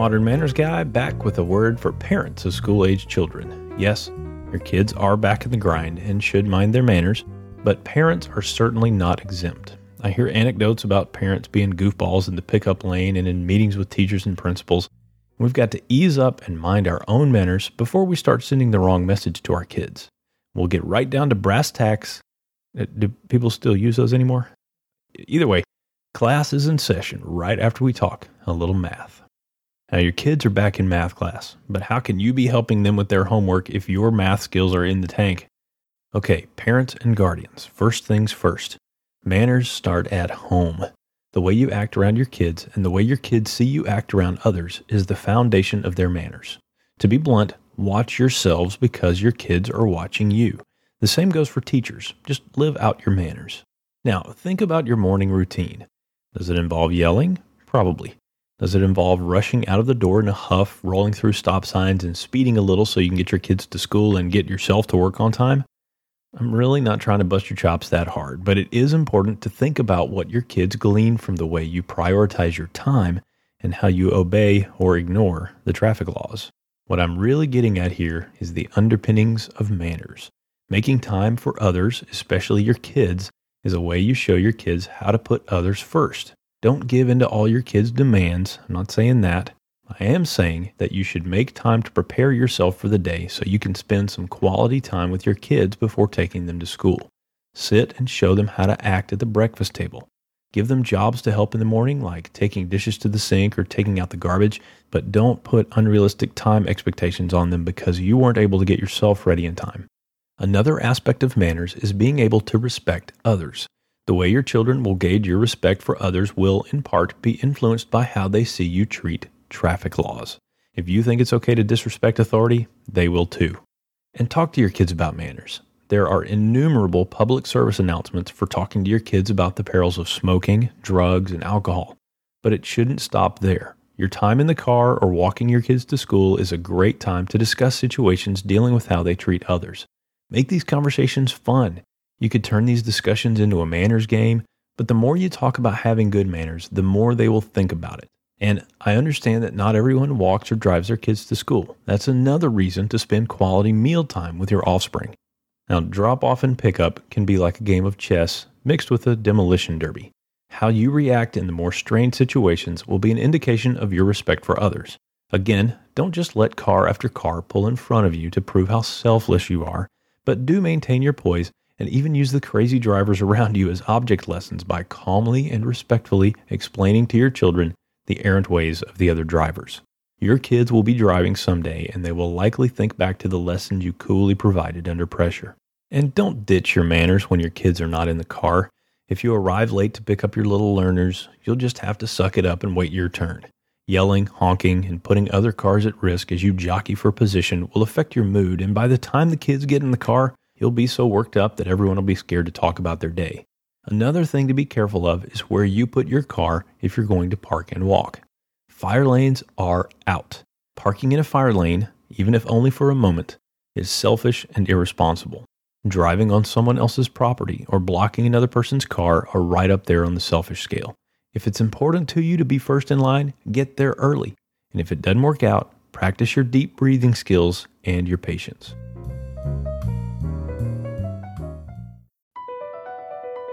Modern Manners Guy back with a word for parents of school age children. Yes, your kids are back in the grind and should mind their manners, but parents are certainly not exempt. I hear anecdotes about parents being goofballs in the pickup lane and in meetings with teachers and principals. We've got to ease up and mind our own manners before we start sending the wrong message to our kids. We'll get right down to brass tacks. Uh, do people still use those anymore? Either way, class is in session right after we talk a little math. Now, your kids are back in math class, but how can you be helping them with their homework if your math skills are in the tank? Okay, parents and guardians, first things first. Manners start at home. The way you act around your kids and the way your kids see you act around others is the foundation of their manners. To be blunt, watch yourselves because your kids are watching you. The same goes for teachers. Just live out your manners. Now, think about your morning routine. Does it involve yelling? Probably. Does it involve rushing out of the door in a huff, rolling through stop signs, and speeding a little so you can get your kids to school and get yourself to work on time? I'm really not trying to bust your chops that hard, but it is important to think about what your kids glean from the way you prioritize your time and how you obey or ignore the traffic laws. What I'm really getting at here is the underpinnings of manners. Making time for others, especially your kids, is a way you show your kids how to put others first. Don't give in to all your kids' demands. I'm not saying that. I am saying that you should make time to prepare yourself for the day so you can spend some quality time with your kids before taking them to school. Sit and show them how to act at the breakfast table. Give them jobs to help in the morning, like taking dishes to the sink or taking out the garbage, but don't put unrealistic time expectations on them because you weren't able to get yourself ready in time. Another aspect of manners is being able to respect others. The way your children will gauge your respect for others will, in part, be influenced by how they see you treat traffic laws. If you think it's okay to disrespect authority, they will too. And talk to your kids about manners. There are innumerable public service announcements for talking to your kids about the perils of smoking, drugs, and alcohol. But it shouldn't stop there. Your time in the car or walking your kids to school is a great time to discuss situations dealing with how they treat others. Make these conversations fun. You could turn these discussions into a manners game, but the more you talk about having good manners, the more they will think about it. And I understand that not everyone walks or drives their kids to school. That's another reason to spend quality meal time with your offspring. Now, drop off and pickup can be like a game of chess mixed with a demolition derby. How you react in the more strained situations will be an indication of your respect for others. Again, don't just let car after car pull in front of you to prove how selfless you are, but do maintain your poise and even use the crazy drivers around you as object lessons by calmly and respectfully explaining to your children the errant ways of the other drivers. Your kids will be driving someday, and they will likely think back to the lessons you coolly provided under pressure. And don't ditch your manners when your kids are not in the car. If you arrive late to pick up your little learners, you'll just have to suck it up and wait your turn. Yelling, honking, and putting other cars at risk as you jockey for position will affect your mood, and by the time the kids get in the car, you'll be so worked up that everyone will be scared to talk about their day. Another thing to be careful of is where you put your car if you're going to park and walk. Fire lanes are out. Parking in a fire lane, even if only for a moment, is selfish and irresponsible. Driving on someone else's property or blocking another person's car are right up there on the selfish scale. If it's important to you to be first in line, get there early. And if it doesn't work out, practice your deep breathing skills and your patience.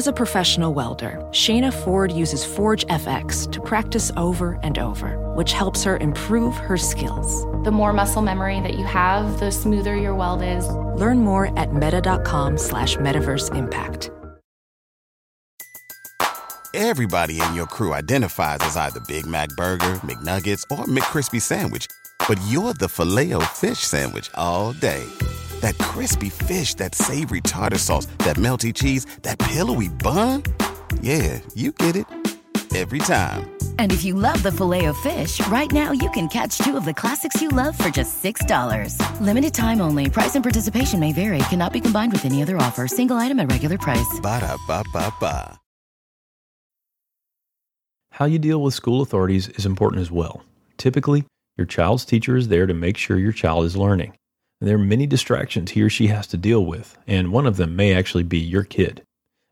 As a professional welder, Shayna Ford uses Forge FX to practice over and over, which helps her improve her skills. The more muscle memory that you have, the smoother your weld is. Learn more at meta.com slash metaverse impact. Everybody in your crew identifies as either Big Mac Burger, McNuggets, or McCrispy Sandwich. But you're the Filet-O-Fish Sandwich all day. That crispy fish, that savory tartar sauce, that melty cheese, that pillowy bun. Yeah, you get it. Every time. And if you love the filet of fish, right now you can catch two of the classics you love for just $6. Limited time only. Price and participation may vary. Cannot be combined with any other offer. Single item at regular price. Ba da ba ba ba. How you deal with school authorities is important as well. Typically, your child's teacher is there to make sure your child is learning. There are many distractions he or she has to deal with, and one of them may actually be your kid.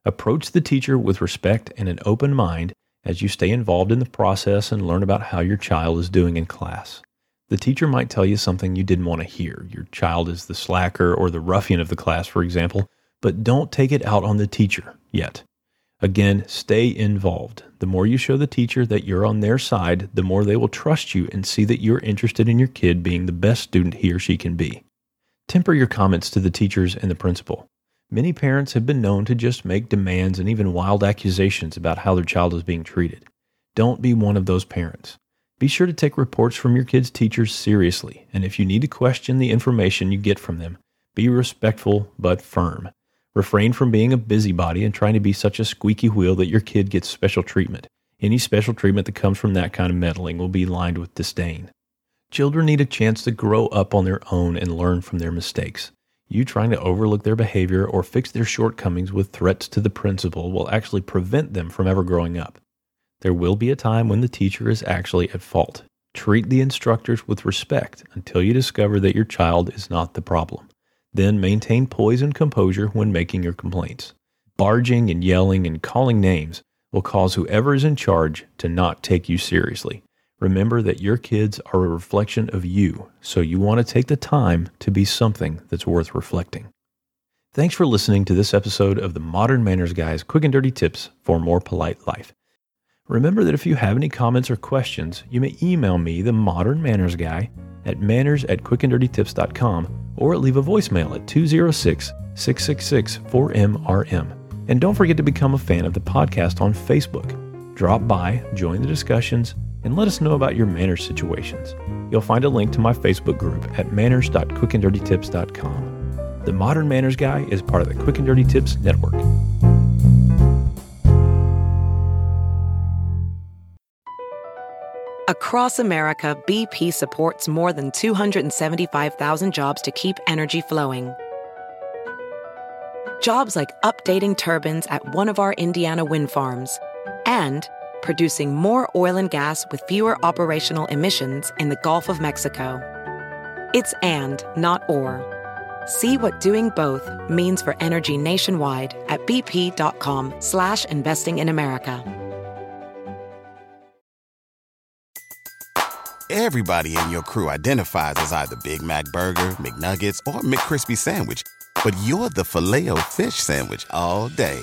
Approach the teacher with respect and an open mind as you stay involved in the process and learn about how your child is doing in class. The teacher might tell you something you didn't want to hear. Your child is the slacker or the ruffian of the class, for example, but don't take it out on the teacher yet. Again, stay involved. The more you show the teacher that you're on their side, the more they will trust you and see that you're interested in your kid being the best student he or she can be. Temper your comments to the teachers and the principal. Many parents have been known to just make demands and even wild accusations about how their child is being treated. Don't be one of those parents. Be sure to take reports from your kids' teachers seriously, and if you need to question the information you get from them, be respectful but firm. Refrain from being a busybody and trying to be such a squeaky wheel that your kid gets special treatment. Any special treatment that comes from that kind of meddling will be lined with disdain. Children need a chance to grow up on their own and learn from their mistakes. You trying to overlook their behavior or fix their shortcomings with threats to the principal will actually prevent them from ever growing up. There will be a time when the teacher is actually at fault. Treat the instructors with respect until you discover that your child is not the problem. Then maintain poise and composure when making your complaints. Barging and yelling and calling names will cause whoever is in charge to not take you seriously. Remember that your kids are a reflection of you, so you want to take the time to be something that's worth reflecting. Thanks for listening to this episode of the Modern Manners Guy's Quick and Dirty Tips for a More Polite Life. Remember that if you have any comments or questions, you may email me, the Modern Manners Guy, at manners at quickanddirtytips.com or leave a voicemail at 206 666 4MRM. And don't forget to become a fan of the podcast on Facebook. Drop by, join the discussions, and let us know about your manners situations. You'll find a link to my Facebook group at manners.quickanddirtytips.com. The Modern Manners Guy is part of the Quick and Dirty Tips Network. Across America, BP supports more than 275,000 jobs to keep energy flowing. Jobs like updating turbines at one of our Indiana wind farms and producing more oil and gas with fewer operational emissions in the Gulf of Mexico. It's and, not or. See what doing both means for energy nationwide at bp.com slash investing in America. Everybody in your crew identifies as either Big Mac Burger, McNuggets, or McCrispy Sandwich. But you're the Filet-O-Fish Sandwich all day.